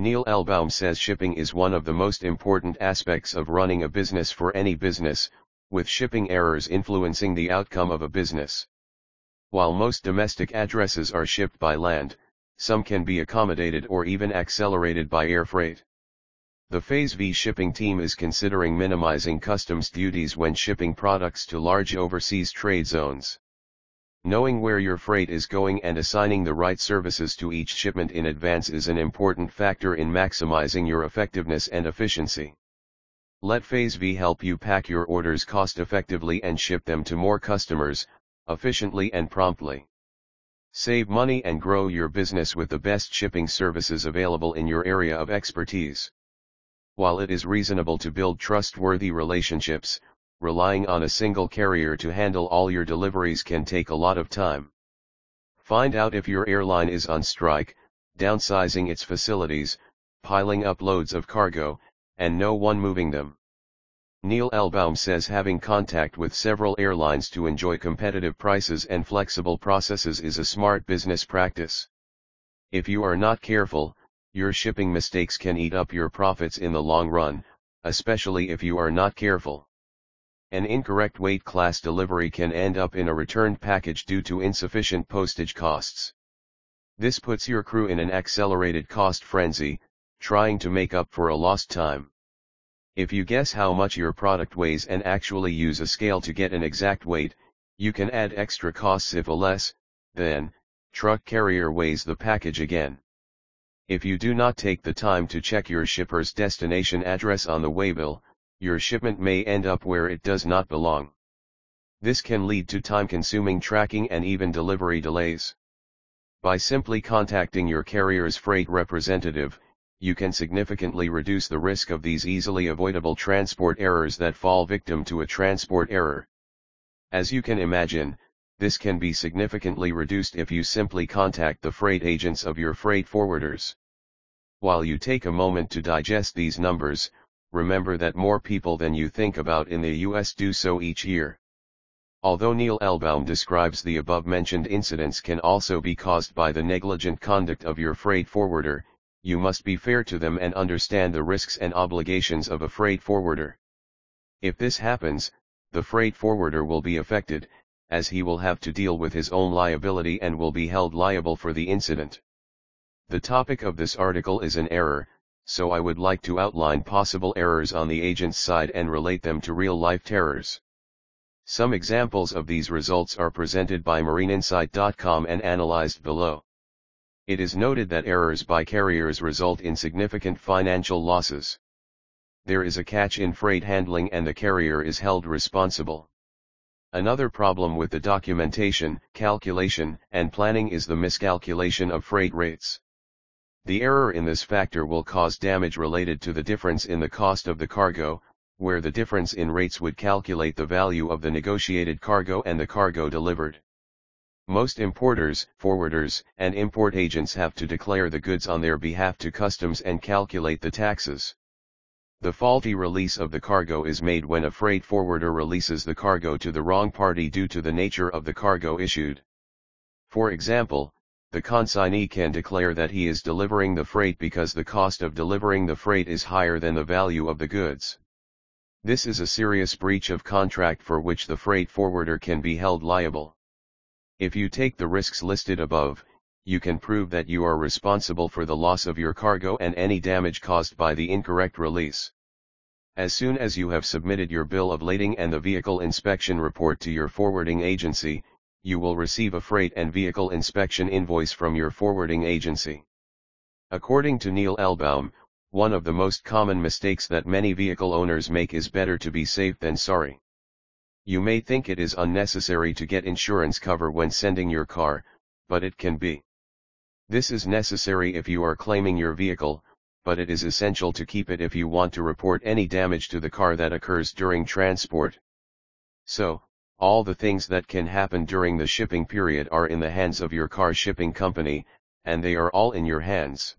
Neal Elbaum says shipping is one of the most important aspects of running a business for any business, with shipping errors influencing the outcome of a business. While most domestic addresses are shipped by land, some can be accommodated or even accelerated by air freight. The Phase V shipping team is considering minimizing customs duties when shipping products to large overseas trade zones. Knowing where your freight is going and assigning the right services to each shipment in advance is an important factor in maximizing your effectiveness and efficiency. Let Phase V help you pack your orders cost effectively and ship them to more customers, efficiently and promptly. Save money and grow your business with the best shipping services available in your area of expertise. While it is reasonable to build trustworthy relationships, relying on a single carrier to handle all your deliveries can take a lot of time. Find out if your airline is on strike, downsizing its facilities, piling up loads of cargo, and no one moving them. Neal Elbaum says having contact with several airlines to enjoy competitive prices and flexible processes is a smart business practice. If you are not careful, your shipping mistakes can eat up your profits in the long run, especially if you are not careful. An incorrect weight class delivery can end up in a returned package due to insufficient postage costs. This puts your crew in an accelerated cost frenzy, trying to make up for a lost time. If you guess how much your product weighs and actually use a scale to get an exact weight, you can add extra costs if a less, than, truck carrier weighs the package again. If you do not take the time to check your shipper's destination address on the waybill, your shipment may end up where it does not belong. This can lead to time-consuming tracking and even delivery delays. By simply contacting your carrier's freight representative, you can significantly reduce the risk of these easily avoidable transport errors that fall victim to a transport error. As you can imagine, this can be significantly reduced if you simply contact the freight agents of your freight forwarders. While you take a moment to digest these numbers, remember that more people than you think about in the US do so each year. Although Neal Elbaum describes the above-mentioned incidents can also be caused by the negligent conduct of your freight forwarder, you must be fair to them and understand the risks and obligations of a freight forwarder. If this happens, the freight forwarder will be affected, as he will have to deal with his own liability and will be held liable for the incident. The topic of this article is an error, so I would like to outline possible errors on the agent's side and relate them to real-life terrors. Some examples of these results are presented by MarineInsight.com and analyzed below. It is noted that errors by carriers result in significant financial losses. There is a catch in freight handling and the carrier is held responsible. Another problem with the documentation, calculation, and planning is the miscalculation of freight rates. The error in this factor will cause damage related to the difference in the cost of the cargo, where the difference in rates would calculate the value of the negotiated cargo and the cargo delivered. Most importers, forwarders, and import agents have to declare the goods on their behalf to customs and calculate the taxes. The faulty release of the cargo is made when a freight forwarder releases the cargo to the wrong party due to the nature of the cargo issued. For example, the consignee can declare that he is delivering the freight because the cost of delivering the freight is higher than the value of the goods. This is a serious breach of contract for which the freight forwarder can be held liable. If you take the risks listed above, you can prove that you are responsible for the loss of your cargo and any damage caused by the incorrect release. As soon as you have submitted your bill of lading and the vehicle inspection report to your forwarding agency, you will receive a freight and vehicle inspection invoice from your forwarding agency. According to Neal Elbaum, one of the most common mistakes that many vehicle owners make is better to be safe than sorry. You may think it is unnecessary to get insurance cover when sending your car, but it can be. This is necessary if you are claiming your vehicle, but it is essential to keep it if you want to report any damage to the car that occurs during transport. So, all the things that can happen during the shipping period are in the hands of your car shipping company, and they are all in your hands.